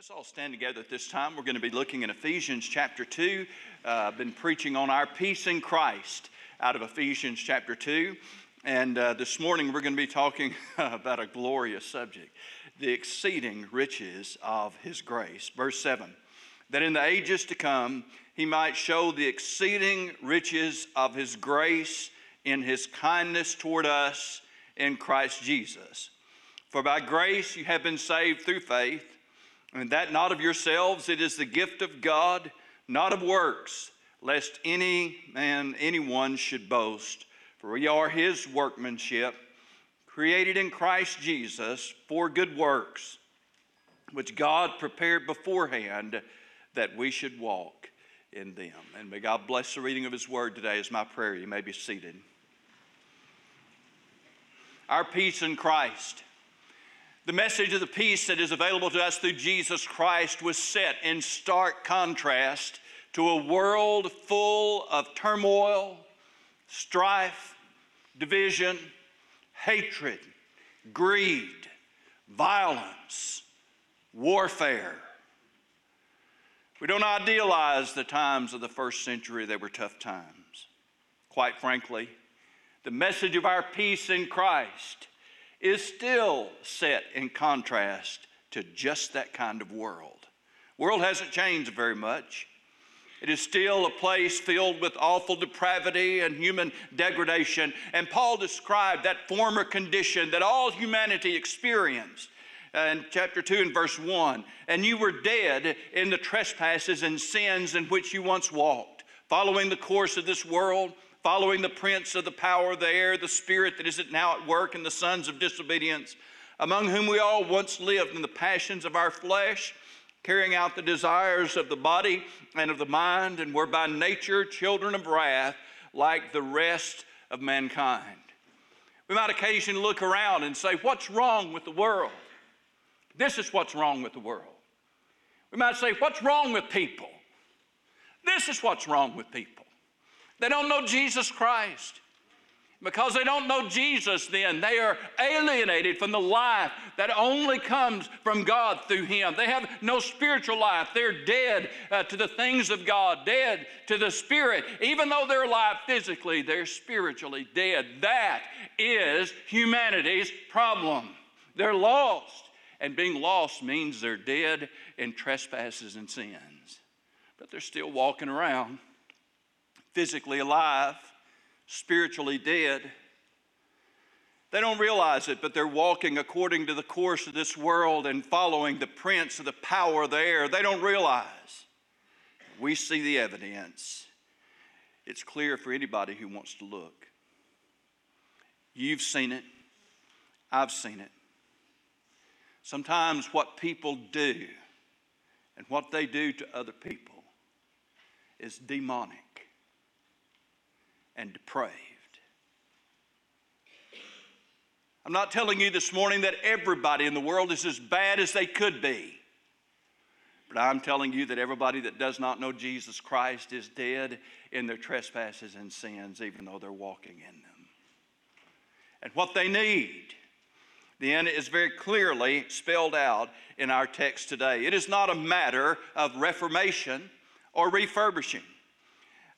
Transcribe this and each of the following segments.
Let's all stand together at this time. We're going to be looking in Ephesians chapter 2. Uh, I've been preaching on our peace in Christ out of Ephesians chapter 2. And uh, this morning we're going to be talking about a glorious subject the exceeding riches of His grace. Verse 7 That in the ages to come He might show the exceeding riches of His grace in His kindness toward us in Christ Jesus. For by grace you have been saved through faith and that not of yourselves, it is the gift of God, not of works, lest any man, anyone should boast. For we are his workmanship, created in Christ Jesus for good works, which God prepared beforehand that we should walk in them. And may God bless the reading of his word today, is my prayer. You may be seated. Our peace in Christ. The message of the peace that is available to us through Jesus Christ was set in stark contrast to a world full of turmoil, strife, division, hatred, greed, violence, warfare. We don't idealize the times of the first century, they were tough times. Quite frankly, the message of our peace in Christ is still set in contrast to just that kind of world. World hasn't changed very much. It is still a place filled with awful depravity and human degradation. And Paul described that former condition that all humanity experienced in chapter 2 and verse 1. And you were dead in the trespasses and sins in which you once walked, following the course of this world following the prince of the power of the air, the spirit that is now at work in the sons of disobedience, among whom we all once lived in the passions of our flesh, carrying out the desires of the body and of the mind, and were by nature children of wrath like the rest of mankind. We might occasionally look around and say, What's wrong with the world? This is what's wrong with the world. We might say, What's wrong with people? This is what's wrong with people. They don't know Jesus Christ. Because they don't know Jesus, then they are alienated from the life that only comes from God through Him. They have no spiritual life. They're dead uh, to the things of God, dead to the Spirit. Even though they're alive physically, they're spiritually dead. That is humanity's problem. They're lost. And being lost means they're dead in trespasses and sins. But they're still walking around physically alive, spiritually dead. They don't realize it, but they're walking according to the course of this world and following the prince of the power of the air. They don't realize. We see the evidence. It's clear for anybody who wants to look. You've seen it, I've seen it. Sometimes what people do and what they do to other people is demonic and depraved. I'm not telling you this morning that everybody in the world is as bad as they could be. But I'm telling you that everybody that does not know Jesus Christ is dead in their trespasses and sins, even though they're walking in them. And what they need, then, is very clearly spelled out in our text today. It is not a matter of reformation or refurbishing.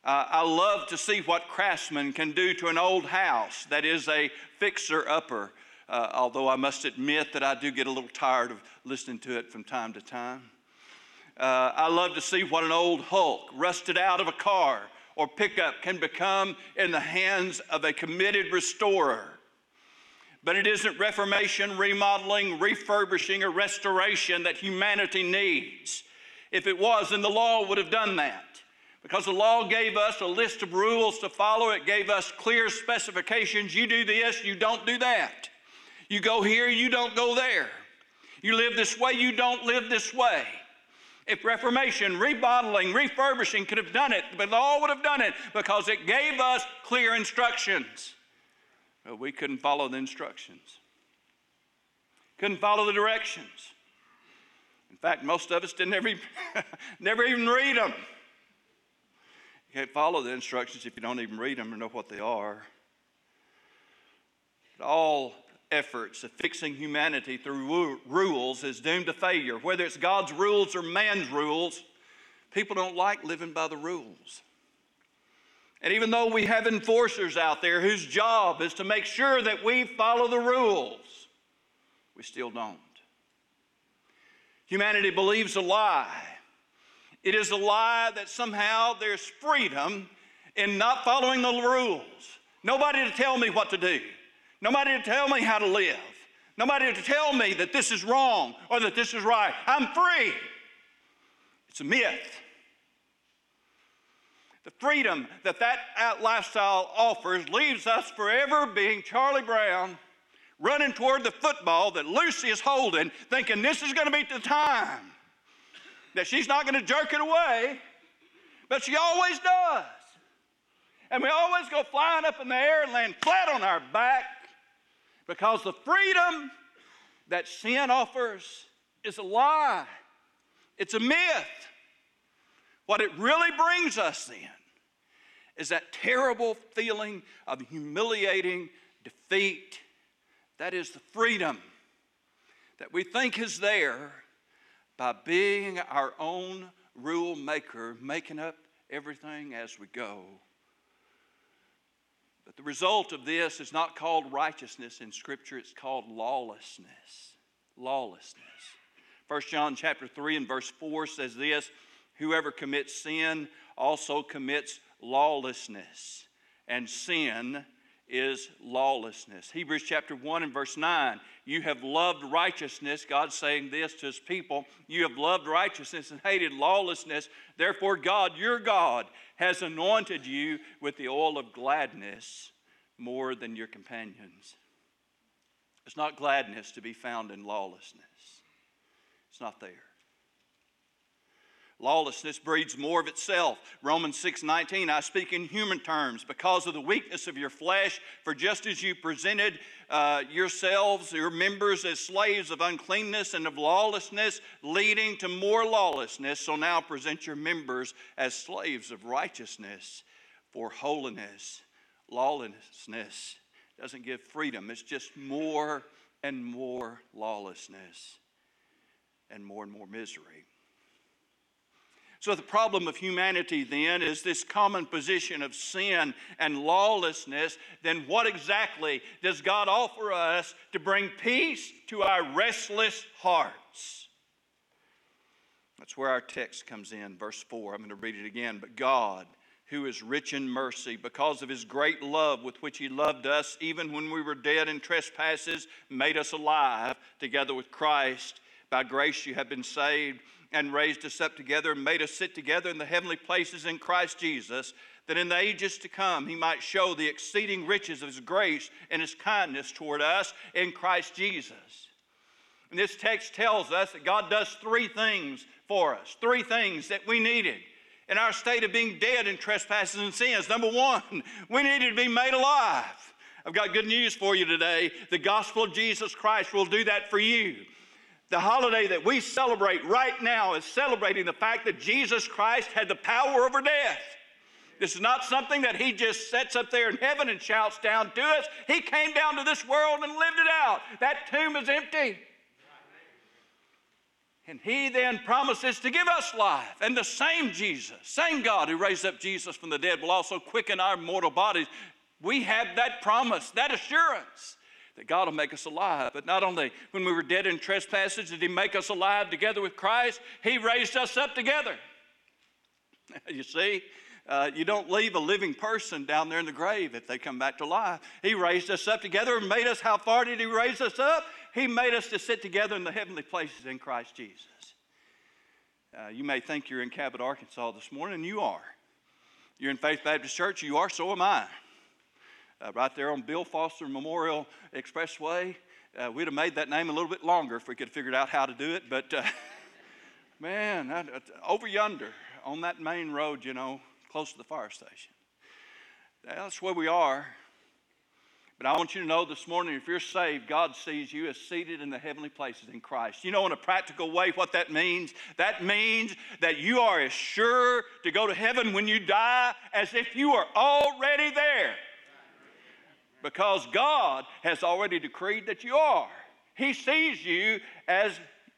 Uh, I love to see what craftsmen can do to an old house that is a fixer upper, uh, although I must admit that I do get a little tired of listening to it from time to time. Uh, I love to see what an old hulk rusted out of a car or pickup can become in the hands of a committed restorer. But it isn't reformation, remodeling, refurbishing, or restoration that humanity needs. If it was, then the law would have done that because the law gave us a list of rules to follow. It gave us clear specifications. You do this, you don't do that. You go here, you don't go there. You live this way, you don't live this way. If Reformation, remodeling, refurbishing could have done it, the law would have done it because it gave us clear instructions. But we couldn't follow the instructions, couldn't follow the directions. In fact, most of us didn't ever, never even read them. You can't follow the instructions if you don't even read them or know what they are. But all efforts of fixing humanity through rules is doomed to failure. Whether it's God's rules or man's rules, people don't like living by the rules. And even though we have enforcers out there whose job is to make sure that we follow the rules, we still don't. Humanity believes a lie. It is a lie that somehow there's freedom in not following the rules. Nobody to tell me what to do. Nobody to tell me how to live. Nobody to tell me that this is wrong or that this is right. I'm free. It's a myth. The freedom that that lifestyle offers leaves us forever being Charlie Brown running toward the football that Lucy is holding, thinking this is going to be the time that she's not going to jerk it away, but she always does. And we always go flying up in the air and land flat on our back because the freedom that sin offers is a lie, it's a myth. What it really brings us then is that terrible feeling of humiliating defeat. That is the freedom that we think is there by being our own rule maker, making up everything as we go. But the result of this is not called righteousness in Scripture, it's called lawlessness. Lawlessness. 1 John chapter 3 and verse 4 says this Whoever commits sin also commits lawlessness, and sin is lawlessness. Hebrews chapter 1 and verse 9. You have loved righteousness. God's saying this to his people. You have loved righteousness and hated lawlessness. Therefore, God, your God, has anointed you with the oil of gladness more than your companions. It's not gladness to be found in lawlessness, it's not there. Lawlessness breeds more of itself. Romans 6 19, I speak in human terms because of the weakness of your flesh, for just as you presented uh, yourselves, your members, as slaves of uncleanness and of lawlessness, leading to more lawlessness, so now present your members as slaves of righteousness for holiness. Lawlessness doesn't give freedom, it's just more and more lawlessness and more and more misery. So, the problem of humanity then is this common position of sin and lawlessness. Then, what exactly does God offer us to bring peace to our restless hearts? That's where our text comes in, verse 4. I'm going to read it again. But God, who is rich in mercy, because of his great love with which he loved us, even when we were dead in trespasses, made us alive together with Christ. By grace you have been saved and raised us up together and made us sit together in the heavenly places in Christ Jesus, that in the ages to come he might show the exceeding riches of his grace and his kindness toward us in Christ Jesus. And this text tells us that God does three things for us, three things that we needed in our state of being dead in trespasses and sins. Number one, we needed to be made alive. I've got good news for you today. The gospel of Jesus Christ will do that for you. The holiday that we celebrate right now is celebrating the fact that Jesus Christ had the power over death. This is not something that he just sets up there in heaven and shouts down to us. He came down to this world and lived it out. That tomb is empty. And he then promises to give us life. And the same Jesus, same God who raised up Jesus from the dead, will also quicken our mortal bodies. We have that promise, that assurance that God will make us alive. But not only when we were dead in trespasses did He make us alive together with Christ, He raised us up together. you see, uh, you don't leave a living person down there in the grave if they come back to life. He raised us up together and made us. How far did He raise us up? He made us to sit together in the heavenly places in Christ Jesus. Uh, you may think you're in Cabot, Arkansas this morning, you are. You're in Faith Baptist Church, you are, so am I uh, right there on Bill Foster Memorial Expressway. Uh, we'd have made that name a little bit longer if we could have figured out how to do it. But uh, man, I, over yonder on that main road, you know, close to the fire station. That's where we are. But I want you to know this morning if you're saved, God sees you as seated in the heavenly places in Christ. You know, in a practical way, what that means? That means that you are as sure to go to heaven when you die as if you are already there. Because God has already decreed that you are. He sees you as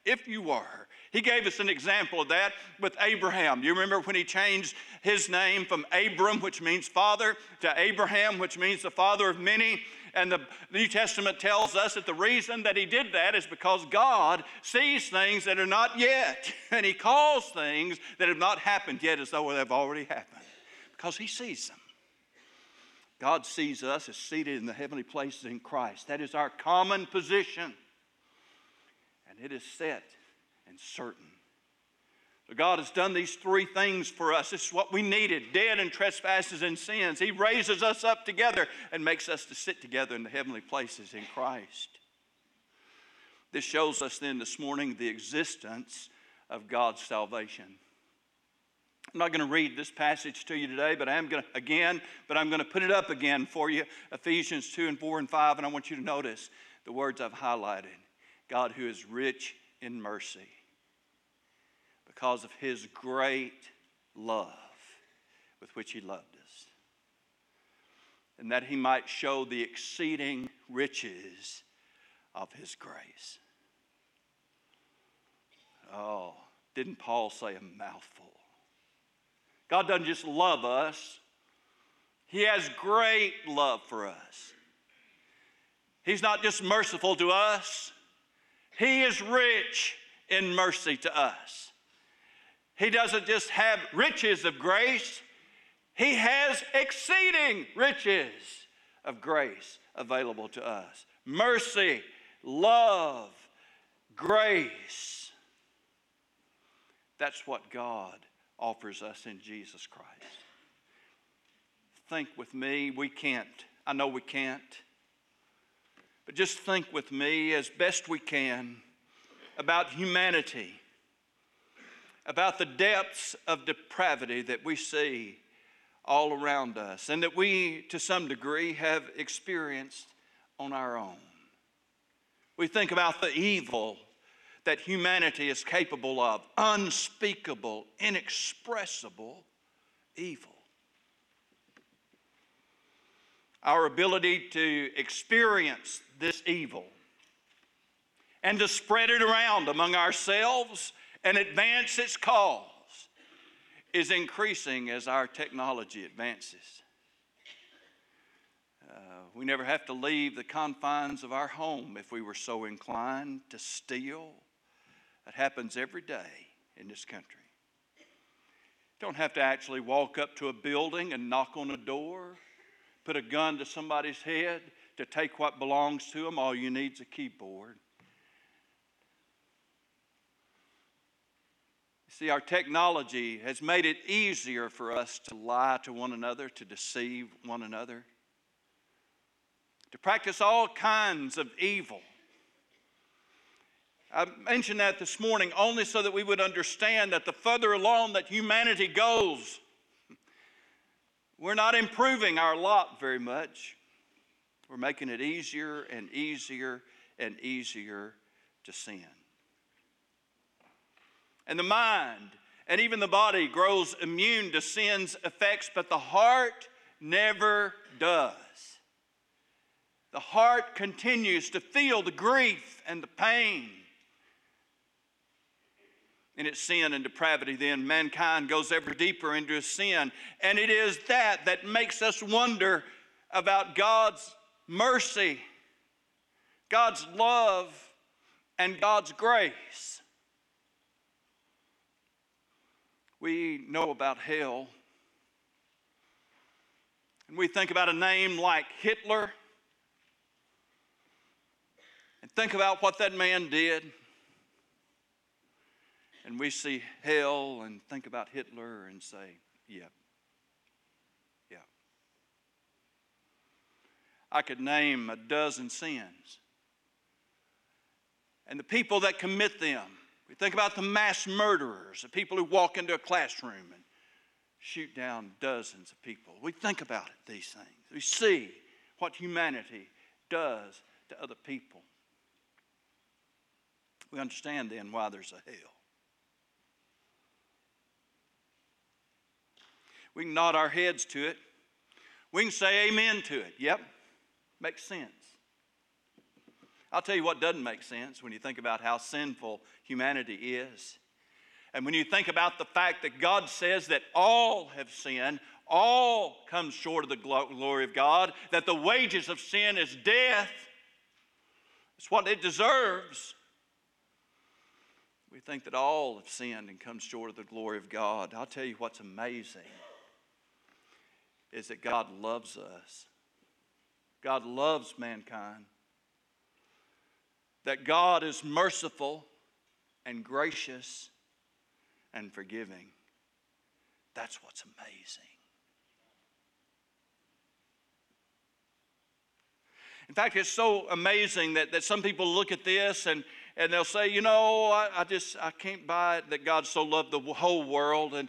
if you were. He gave us an example of that with Abraham. You remember when he changed his name from Abram, which means father, to Abraham, which means the father of many? And the New Testament tells us that the reason that he did that is because God sees things that are not yet, and he calls things that have not happened yet as though they've already happened, because he sees them. God sees us as seated in the heavenly places in Christ. That is our common position. And it is set and certain. So God has done these three things for us. This is what we needed dead in trespasses and sins. He raises us up together and makes us to sit together in the heavenly places in Christ. This shows us then this morning the existence of God's salvation. I'm not going to read this passage to you today, but I am going to, again, but I'm going to put it up again for you Ephesians 2 and 4 and 5, and I want you to notice the words I've highlighted God who is rich in mercy because of his great love with which he loved us, and that he might show the exceeding riches of his grace. Oh, didn't Paul say a mouthful? God doesn't just love us, He has great love for us. He's not just merciful to us, He is rich in mercy to us. He doesn't just have riches of grace, He has exceeding riches of grace available to us. Mercy, love, grace. That's what God offers us in Jesus Christ. Think with me, we can't. I know we can't. But just think with me as best we can about humanity about the depths of depravity that we see all around us and that we, to some degree, have experienced on our own. We think about the evil that humanity is capable of unspeakable, inexpressible evil. Our ability to experience this evil and to spread it around among ourselves and advance its cause is increasing as our technology advances. Uh, we never have to leave the confines of our home if we were so inclined to steal. That happens every day in this country. You don't have to actually walk up to a building and knock on a door, put a gun to somebody's head to take what belongs to them. All you need is a keyboard. See, our technology has made it easier for us to lie to one another, to deceive one another, to practice all kinds of evil. I mentioned that this morning only so that we would understand that the further along that humanity goes, we're not improving our lot very much. We're making it easier and easier and easier to sin and the mind and even the body grows immune to sin's effects, but the heart never does. The heart continues to feel the grief and the pain. In its sin and depravity, then mankind goes ever deeper into sin. And it is that that makes us wonder about God's mercy, God's love, and God's grace. we know about hell. And we think about a name like Hitler and think about what that man did. And we see hell and think about Hitler and say, yeah, yeah. I could name a dozen sins. And the people that commit them we think about the mass murderers, the people who walk into a classroom and shoot down dozens of people. We think about it, these things. We see what humanity does to other people. We understand then why there's a hell. We can nod our heads to it. We can say amen to it. Yep. Makes sense. I'll tell you what doesn't make sense when you think about how sinful humanity is. And when you think about the fact that God says that all have sinned, all come short of the glory of God, that the wages of sin is death, it's what it deserves. We think that all have sinned and come short of the glory of God. I'll tell you what's amazing is that God loves us. God loves mankind. That God is merciful and gracious and forgiving. That's what's amazing. In fact, it's so amazing that, that some people look at this and, and they'll say, you know, I, I just I can't buy it that God so loved the whole world. And,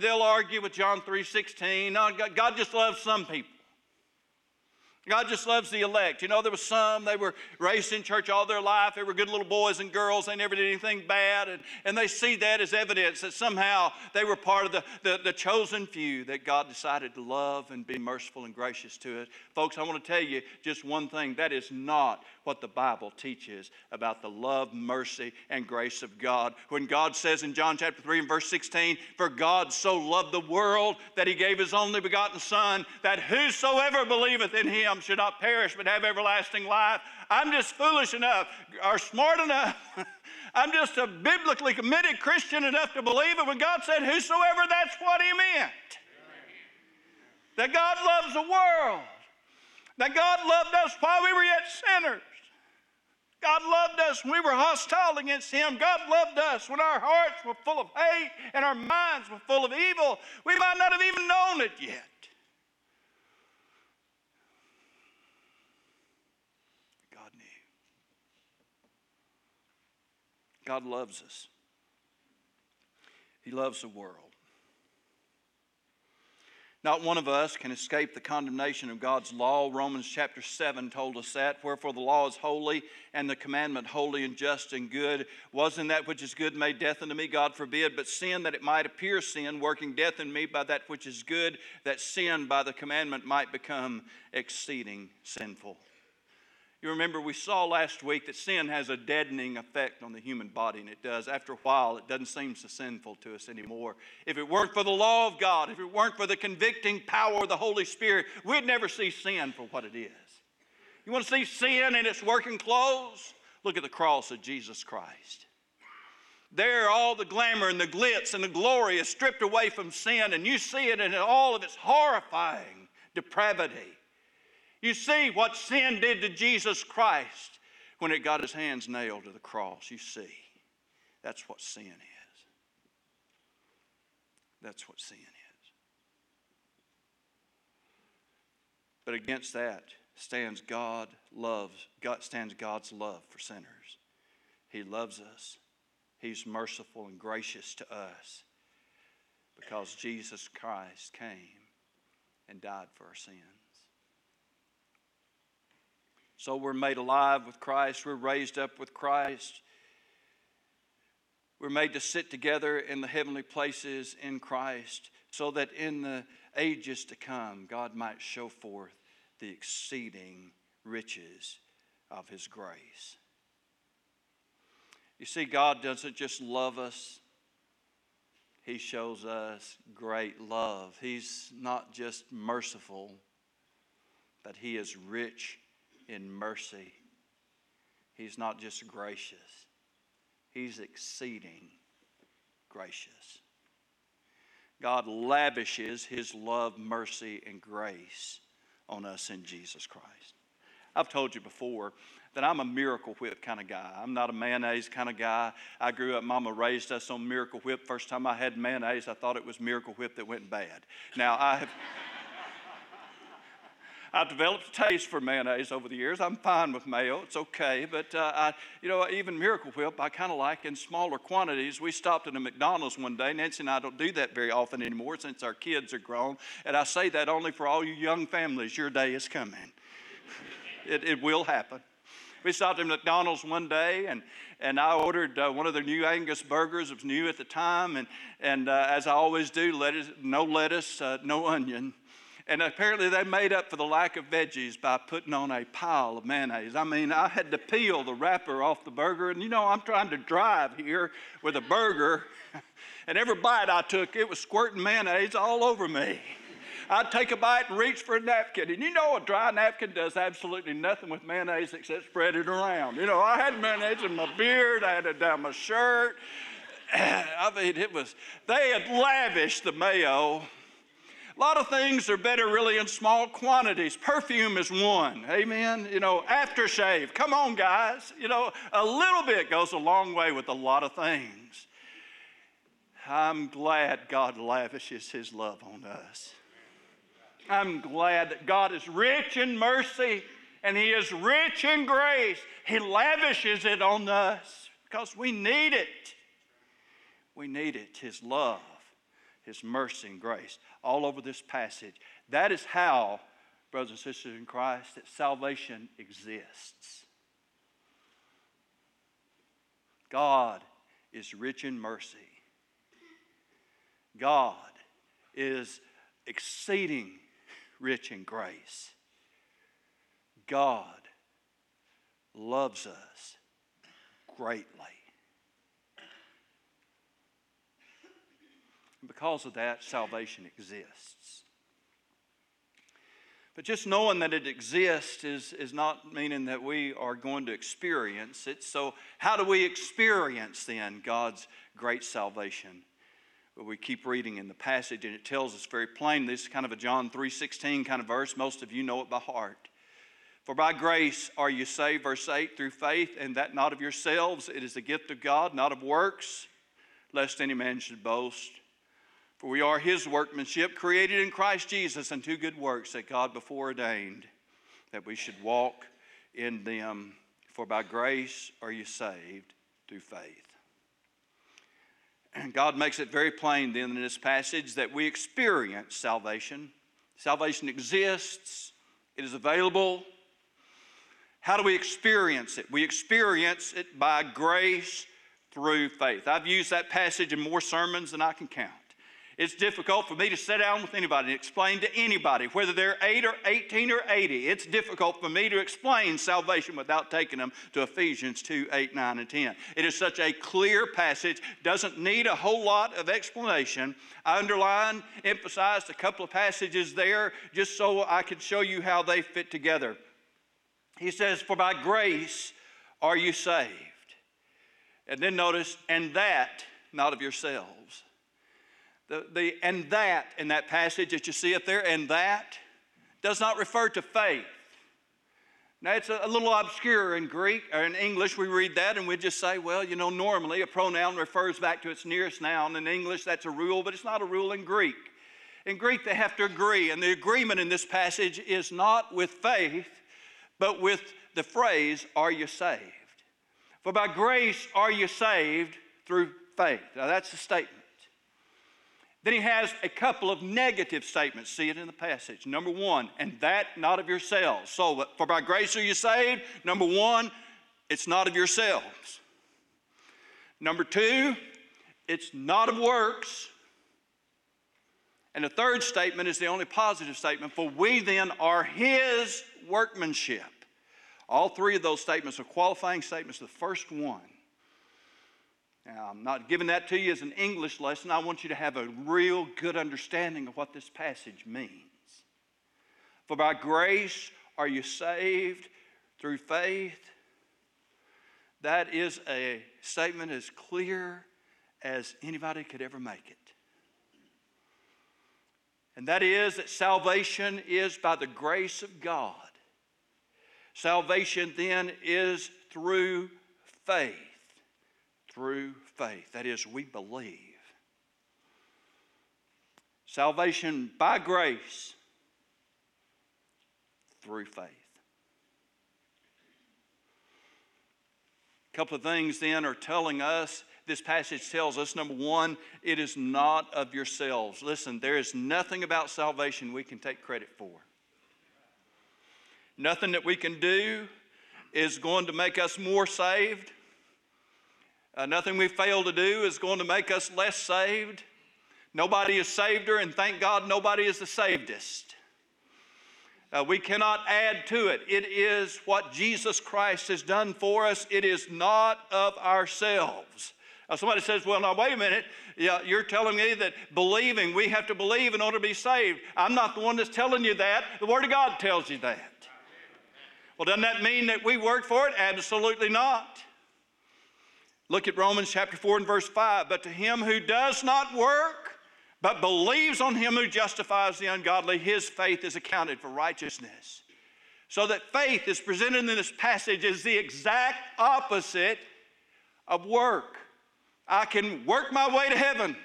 they'll argue with John 3.16, no, God just loves some people. God just loves the elect. You know, there was some, they were raised in church all their life. They were good little boys and girls. They never did anything bad. And, and they see that as evidence that somehow they were part of the, the, the chosen few that God decided to love and be merciful and gracious to us. Folks, I want to tell you just one thing. That is not what the Bible teaches about the love, mercy, and grace of God. When God says in John chapter 3 and verse 16, For God so loved the world that he gave his only begotten Son, that whosoever believeth in him should not perish but have everlasting life. I'm just foolish enough or smart enough. I'm just a biblically committed Christian enough to believe it when God said, Whosoever, that's what He meant. That God loves the world. That God loved us while we were yet sinners. God loved us when we were hostile against Him. God loved us when our hearts were full of hate and our minds were full of evil. We might not have even known it yet. God knew. God loves us, He loves the world. Not one of us can escape the condemnation of God's law. Romans chapter 7 told us that. Wherefore the law is holy, and the commandment holy and just and good. Wasn't that which is good made death unto me? God forbid. But sin, that it might appear sin, working death in me by that which is good, that sin by the commandment might become exceeding sinful. You remember we saw last week that sin has a deadening effect on the human body, and it does. After a while, it doesn't seem so sinful to us anymore. If it weren't for the law of God, if it weren't for the convicting power of the Holy Spirit, we'd never see sin for what it is. You want to see sin in its working clothes? Look at the cross of Jesus Christ. There, all the glamour and the glitz and the glory is stripped away from sin, and you see it in all of its horrifying depravity. You see what sin did to Jesus Christ when it got his hands nailed to the cross. You see, that's what sin is. That's what sin is. But against that stands God loves God stands God's love for sinners. He loves us. He's merciful and gracious to us because Jesus Christ came and died for our sins. So we're made alive with Christ, we're raised up with Christ. We're made to sit together in the heavenly places in Christ so that in the ages to come, God might show forth the exceeding riches of His grace. You see, God doesn't just love us, He shows us great love. He's not just merciful, but He is rich in mercy. He's not just gracious, He's exceeding gracious. God lavishes His love, mercy, and grace on us in Jesus Christ. I've told you before that I'm a miracle whip kind of guy. I'm not a mayonnaise kind of guy. I grew up, mama raised us on miracle whip. First time I had mayonnaise, I thought it was miracle whip that went bad. Now, I have. I've developed a taste for mayonnaise over the years. I'm fine with mayo, it's okay. But, uh, I, you know, even Miracle Whip, I kind of like in smaller quantities. We stopped at a McDonald's one day. Nancy and I don't do that very often anymore since our kids are grown. And I say that only for all you young families. Your day is coming, it, it will happen. We stopped at McDonald's one day, and, and I ordered uh, one of their new Angus burgers. It was new at the time, and, and uh, as I always do, lettuce, no lettuce, uh, no onion. And apparently they made up for the lack of veggies by putting on a pile of mayonnaise. I mean, I had to peel the wrapper off the burger. And you know, I'm trying to drive here with a burger. And every bite I took, it was squirting mayonnaise all over me. I'd take a bite and reach for a napkin. And you know, a dry napkin does absolutely nothing with mayonnaise except spread it around. You know, I had mayonnaise in my beard, I had it down my shirt. I mean, it was, they had lavished the mayo a lot of things are better really in small quantities. Perfume is one. Amen. You know, aftershave. Come on, guys. You know, a little bit goes a long way with a lot of things. I'm glad God lavishes his love on us. I'm glad that God is rich in mercy and he is rich in grace. He lavishes it on us because we need it. We need it, his love. His mercy and grace all over this passage. That is how, brothers and sisters in Christ, that salvation exists. God is rich in mercy. God is exceeding rich in grace. God loves us greatly. And because of that, salvation exists. But just knowing that it exists is, is not meaning that we are going to experience it. So, how do we experience then God's great salvation? Well, we keep reading in the passage, and it tells us very plain. This is kind of a John 3:16 kind of verse. Most of you know it by heart. For by grace are you saved, verse 8, through faith, and that not of yourselves. It is the gift of God, not of works, lest any man should boast. For we are his workmanship, created in Christ Jesus and unto good works that God before ordained that we should walk in them. For by grace are you saved through faith. And God makes it very plain then in this passage that we experience salvation. Salvation exists, it is available. How do we experience it? We experience it by grace through faith. I've used that passage in more sermons than I can count. It's difficult for me to sit down with anybody and explain to anybody, whether they're 8 or 18 or 80. It's difficult for me to explain salvation without taking them to Ephesians 2 8, 9, and 10. It is such a clear passage, doesn't need a whole lot of explanation. I underlined, emphasized a couple of passages there just so I could show you how they fit together. He says, For by grace are you saved. And then notice, and that not of yourselves. The, the and that in that passage that you see up there, and that does not refer to faith. Now, it's a, a, little obscure in Greek or in English. We read that and we just say, well, you know, normally a pronoun refers back to its nearest noun. In English, that's a rule, but it's not a rule in Greek. In Greek, they have to agree, and the agreement in this passage is not with faith, but with the phrase, Are you saved? For by grace are you saved through faith. Now, that's the statement. Then he has a couple of negative statements. See it in the passage. Number one, and that not of yourselves. So, for by grace are you saved. Number one, it's not of yourselves. Number two, it's not of works. And the third statement is the only positive statement for we then are his workmanship. All three of those statements are qualifying statements. The first one now, I'm not giving that to you as an English lesson. I want you to have a real good understanding of what this passage means. For by grace are you saved through faith. That is a statement as clear as anybody could ever make it. And that is that salvation is by the grace of God. Salvation then is through faith through faith. That is, we believe. Salvation by grace through faith. A couple of things then are telling us, this passage tells us number one, it is not of yourselves. Listen, there is nothing about salvation we can take credit for. Nothing that we can do is going to make us more saved. Uh, nothing we fail to do is going to make us less saved. Nobody is saved saveder, and thank God nobody is the savedest. Uh, we cannot add to it. It is what Jesus Christ has done for us. It is not of ourselves. Now, somebody says, Well, now, wait a minute. Yeah, you're telling me that believing, we have to believe in order to be saved. I'm not the one that's telling you that. The Word of God tells you that. Well, doesn't that mean that we work for it? Absolutely not. Look at Romans chapter 4 and verse 5. But to him who does not work, but believes on him who justifies the ungodly, his faith is accounted for righteousness. So that faith is presented in this passage as the exact opposite of work. I can work my way to heaven,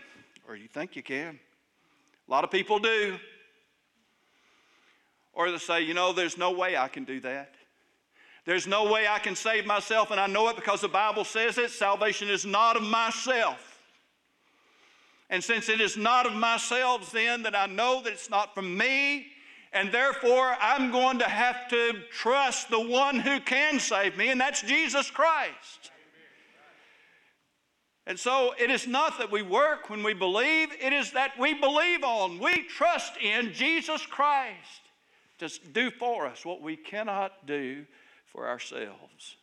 or you think you can. A lot of people do. Or they say, you know, there's no way I can do that. There's no way I can save myself, and I know it because the Bible says it. Salvation is not of myself. And since it is not of myself, then that I know that it's not from me, and therefore I'm going to have to trust the one who can save me, and that's Jesus Christ. And so it is not that we work when we believe, it is that we believe on, we trust in Jesus Christ to do for us what we cannot do for ourselves.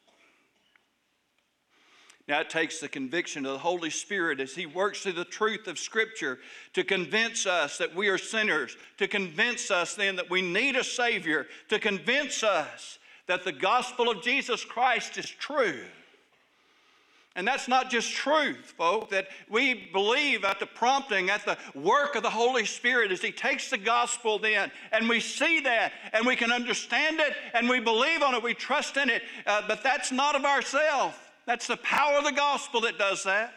Now, it takes the conviction of the Holy Spirit as He works through the truth of Scripture to convince us that we are sinners, to convince us then that we need a Savior, to convince us that the gospel of Jesus Christ is true. And that's not just truth, folks, that we believe at the prompting, at the work of the Holy Spirit as He takes the gospel then, and we see that, and we can understand it, and we believe on it, we trust in it, uh, but that's not of ourselves. That's the power of the gospel that does that.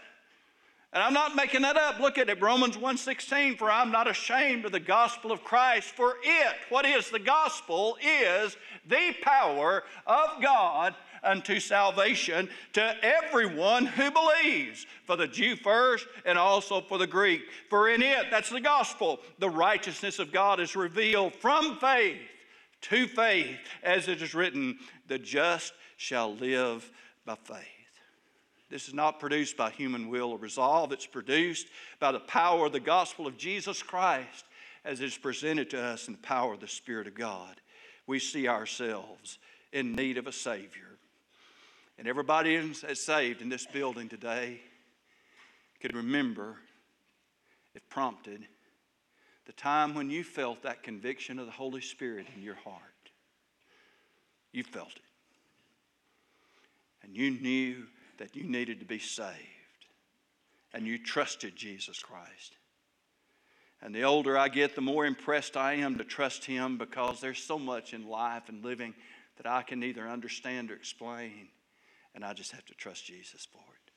And I'm not making that up. Look at it, Romans 1:16, for I'm not ashamed of the gospel of Christ, for it, what is the gospel, is the power of God unto salvation to everyone who believes, for the Jew first and also for the Greek. For in it, that's the gospel, the righteousness of God is revealed from faith to faith, as it is written, the just shall live by faith. This is not produced by human will or resolve. It's produced by the power of the gospel of Jesus Christ as it is presented to us in the power of the Spirit of God. We see ourselves in need of a Savior. And everybody that's saved in this building today could remember, if prompted, the time when you felt that conviction of the Holy Spirit in your heart. You felt it. And you knew that you needed to be saved. And you trusted Jesus Christ. And the older I get, the more impressed I am to trust Him because there's so much in life and living that I can neither understand or explain and I just have to trust Jesus for it.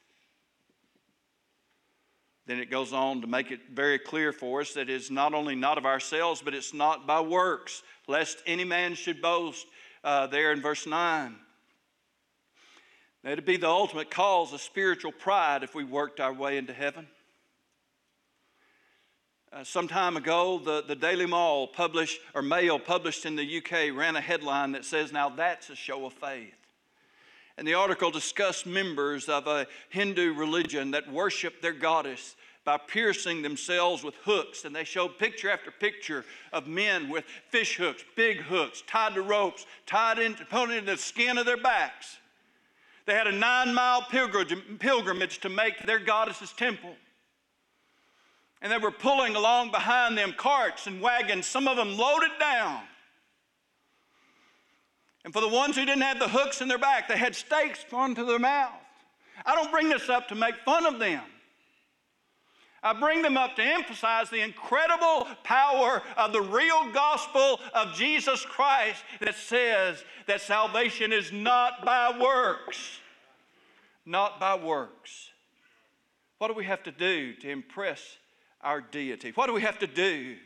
Then it goes on to make it very clear for us that it's not only not of ourselves, but it's not by works, lest any man should boast, uh, there in verse 9. That'd be the ultimate cause of spiritual pride if we worked our way into heaven. Uh, some time ago, the, the Daily Mail published, or Mail published in the UK ran a headline that says, Now that's a show of faith. And the article discussed members of a Hindu religion that worship their goddess by piercing themselves with hooks. And they showed picture after picture of men with fish hooks, big hooks, tied to ropes, tied into, put into the skin of their backs. They had a nine mile pilgrimage to make to their goddess's temple. And they were pulling along behind them carts and wagons, some of them loaded down and for the ones who didn't have the hooks in their back, they had stakes gone to their mouth. I don't bring this up to make fun of them. I bring them up to emphasize the incredible power of the real gospel of Jesus Christ that says that salvation is not by works. Not by works. What do we have to do to impress our deity? What do we have to do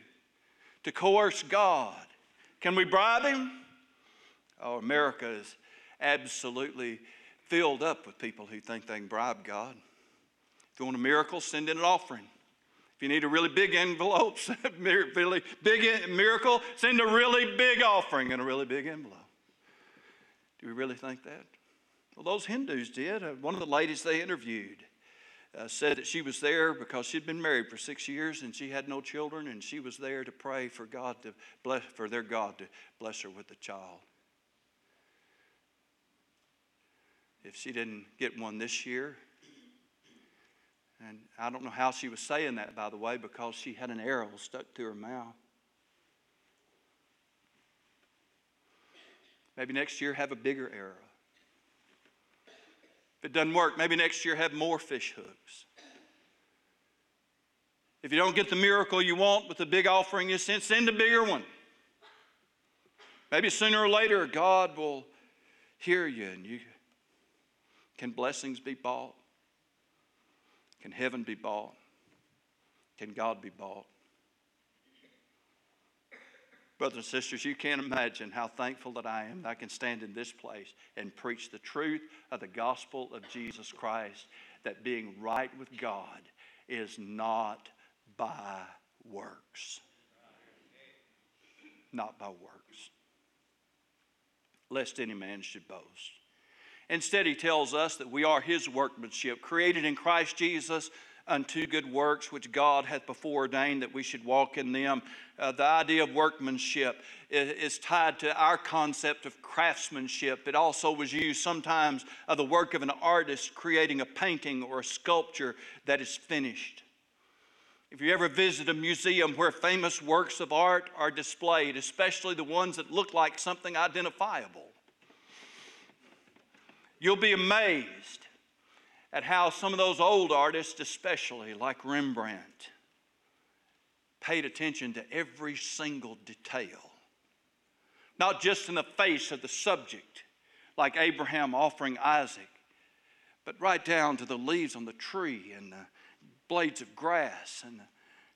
to coerce God? Can we bribe Him? Oh, America is absolutely filled up with people who think they can bribe God. If you want a miracle, send in an offering. If you need a really big envelope, really big miracle, send a really big offering and a really big envelope. Do we really think that? Well, those Hindus did. Uh, one of the ladies they interviewed uh, said that she was there because she'd been married for six years and she had no children, and she was there to pray for God to bless, for their God to bless her with a child. If she didn't get one this year, and I don't know how she was saying that, by the way, because she had an arrow stuck to her mouth. Maybe next year have a bigger arrow. If it doesn't work, maybe next year have more fish hooks. If you don't get the miracle you want with the big offering you sent, send a bigger one. Maybe sooner or later God will hear you and you can blessings be bought? Can heaven be bought? Can God be bought? Brothers and sisters, you can't imagine how thankful that I am that I can stand in this place and preach the truth of the gospel of Jesus Christ that being right with God is not by works. Not by works. Lest any man should boast. Instead, he tells us that we are his workmanship, created in Christ Jesus unto good works which God hath before ordained that we should walk in them. Uh, the idea of workmanship is, is, tied to our concept of craftsmanship. It also was used sometimes of the work of an artist creating a painting or a sculpture that is finished. If you ever visit a museum where famous works of art are displayed, especially the ones that look like something identifiable, You'll be amazed at how some of those old artists, especially like Rembrandt, paid attention to every single detail. Not just in the face of the subject, like Abraham offering Isaac, but right down to the leaves on the tree and the blades of grass and the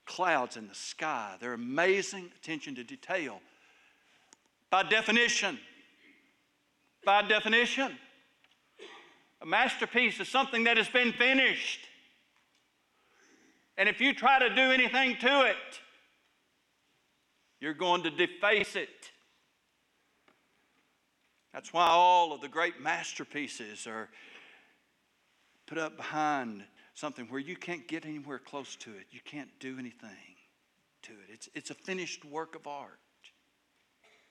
clouds in the sky. Their amazing attention to detail. By definition, by definition, a masterpiece is something that has been finished. And if you try to do anything to it, you're going to deface it. That's why all of the great masterpieces are put up behind something where you can't get anywhere close to it. You can't do anything to it. It's, it's a finished work of art.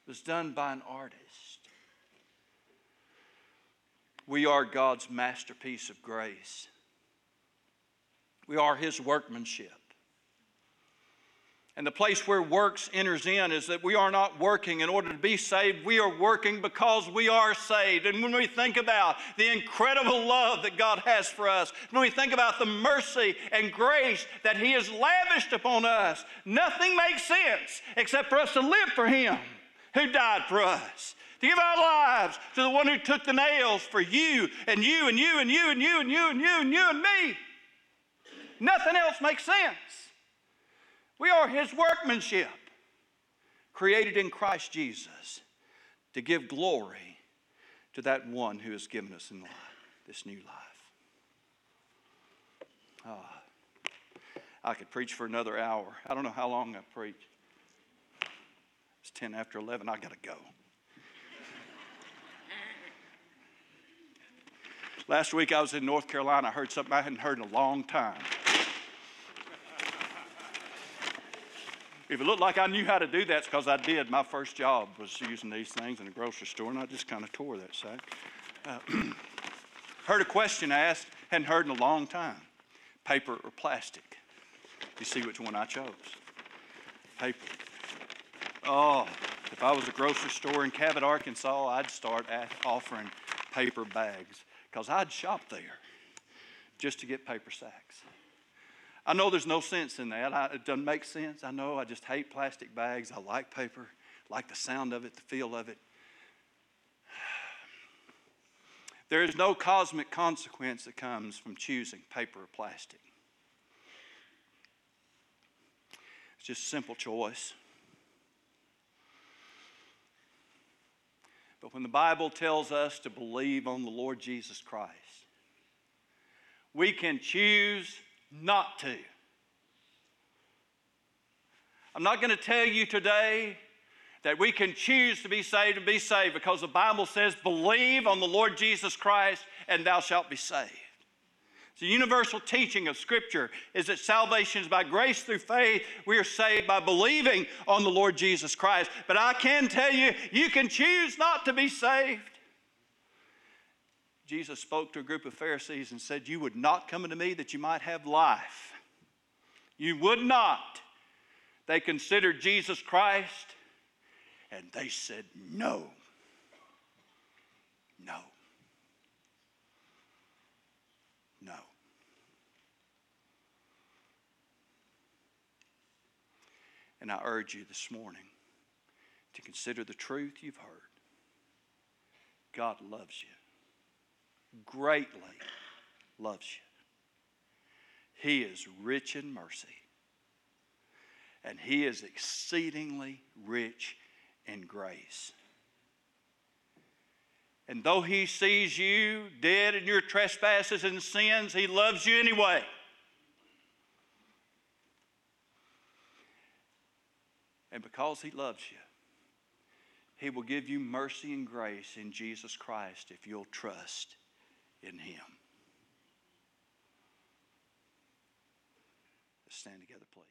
It was done by an artist. We are God's masterpiece of grace. We are His workmanship. And the place where works enters in is that we are not working in order to be saved. We are working because we are saved. And when we think about the incredible love that God has for us, when we think about the mercy and grace that He has lavished upon us, nothing makes sense except for us to live for Him who died for us to give our lives to the one who took the nails for you and you and you and you and you and you and you and you and me. Nothing else makes sense. We are his workmanship, created in Christ Jesus to give glory to that one who has given us in life, this new life. Oh, I could preach for another hour. I don't know how long I preach. It's 10 after 11. I got to go. Last week I was in North Carolina. I heard something I hadn't heard in a long time. If it looked like I knew how to do that, it's because I did. My first job was using these things in a grocery store, and I just kind of tore that sack. Uh, heard a question asked, hadn't heard in a long time paper or plastic? You see which one I chose? Paper. Oh, if I was a grocery store in Cabot, Arkansas, I'd start offering paper bags because I'd shop there just to get paper sacks. I know there's no sense in that. I, it doesn't make sense. I know I just hate plastic bags. I like paper, like the sound of it, the feel of it. There is no cosmic consequence that comes from choosing paper or plastic. It's just a simple choice. But when the Bible tells us to believe on the Lord Jesus Christ, we can choose not to. I'm not going to tell you today that we can choose to be saved and be saved because the Bible says, believe on the Lord Jesus Christ and thou shalt be saved. The universal teaching of Scripture is that salvation is by grace through faith. We are saved by believing on the Lord Jesus Christ. But I can tell you, you can choose not to be saved. Jesus spoke to a group of Pharisees and said, You would not come unto me that you might have life. You would not. They considered Jesus Christ and they said, No. No. No. And I urge you this morning to consider the truth you've heard. God loves you, greatly loves you. He is rich in mercy, and He is exceedingly rich in grace. And though He sees you dead in your trespasses and sins, He loves you anyway. And because He loves you, He will give you mercy and grace in Jesus Christ if you'll trust in Him. Let's stand together, please.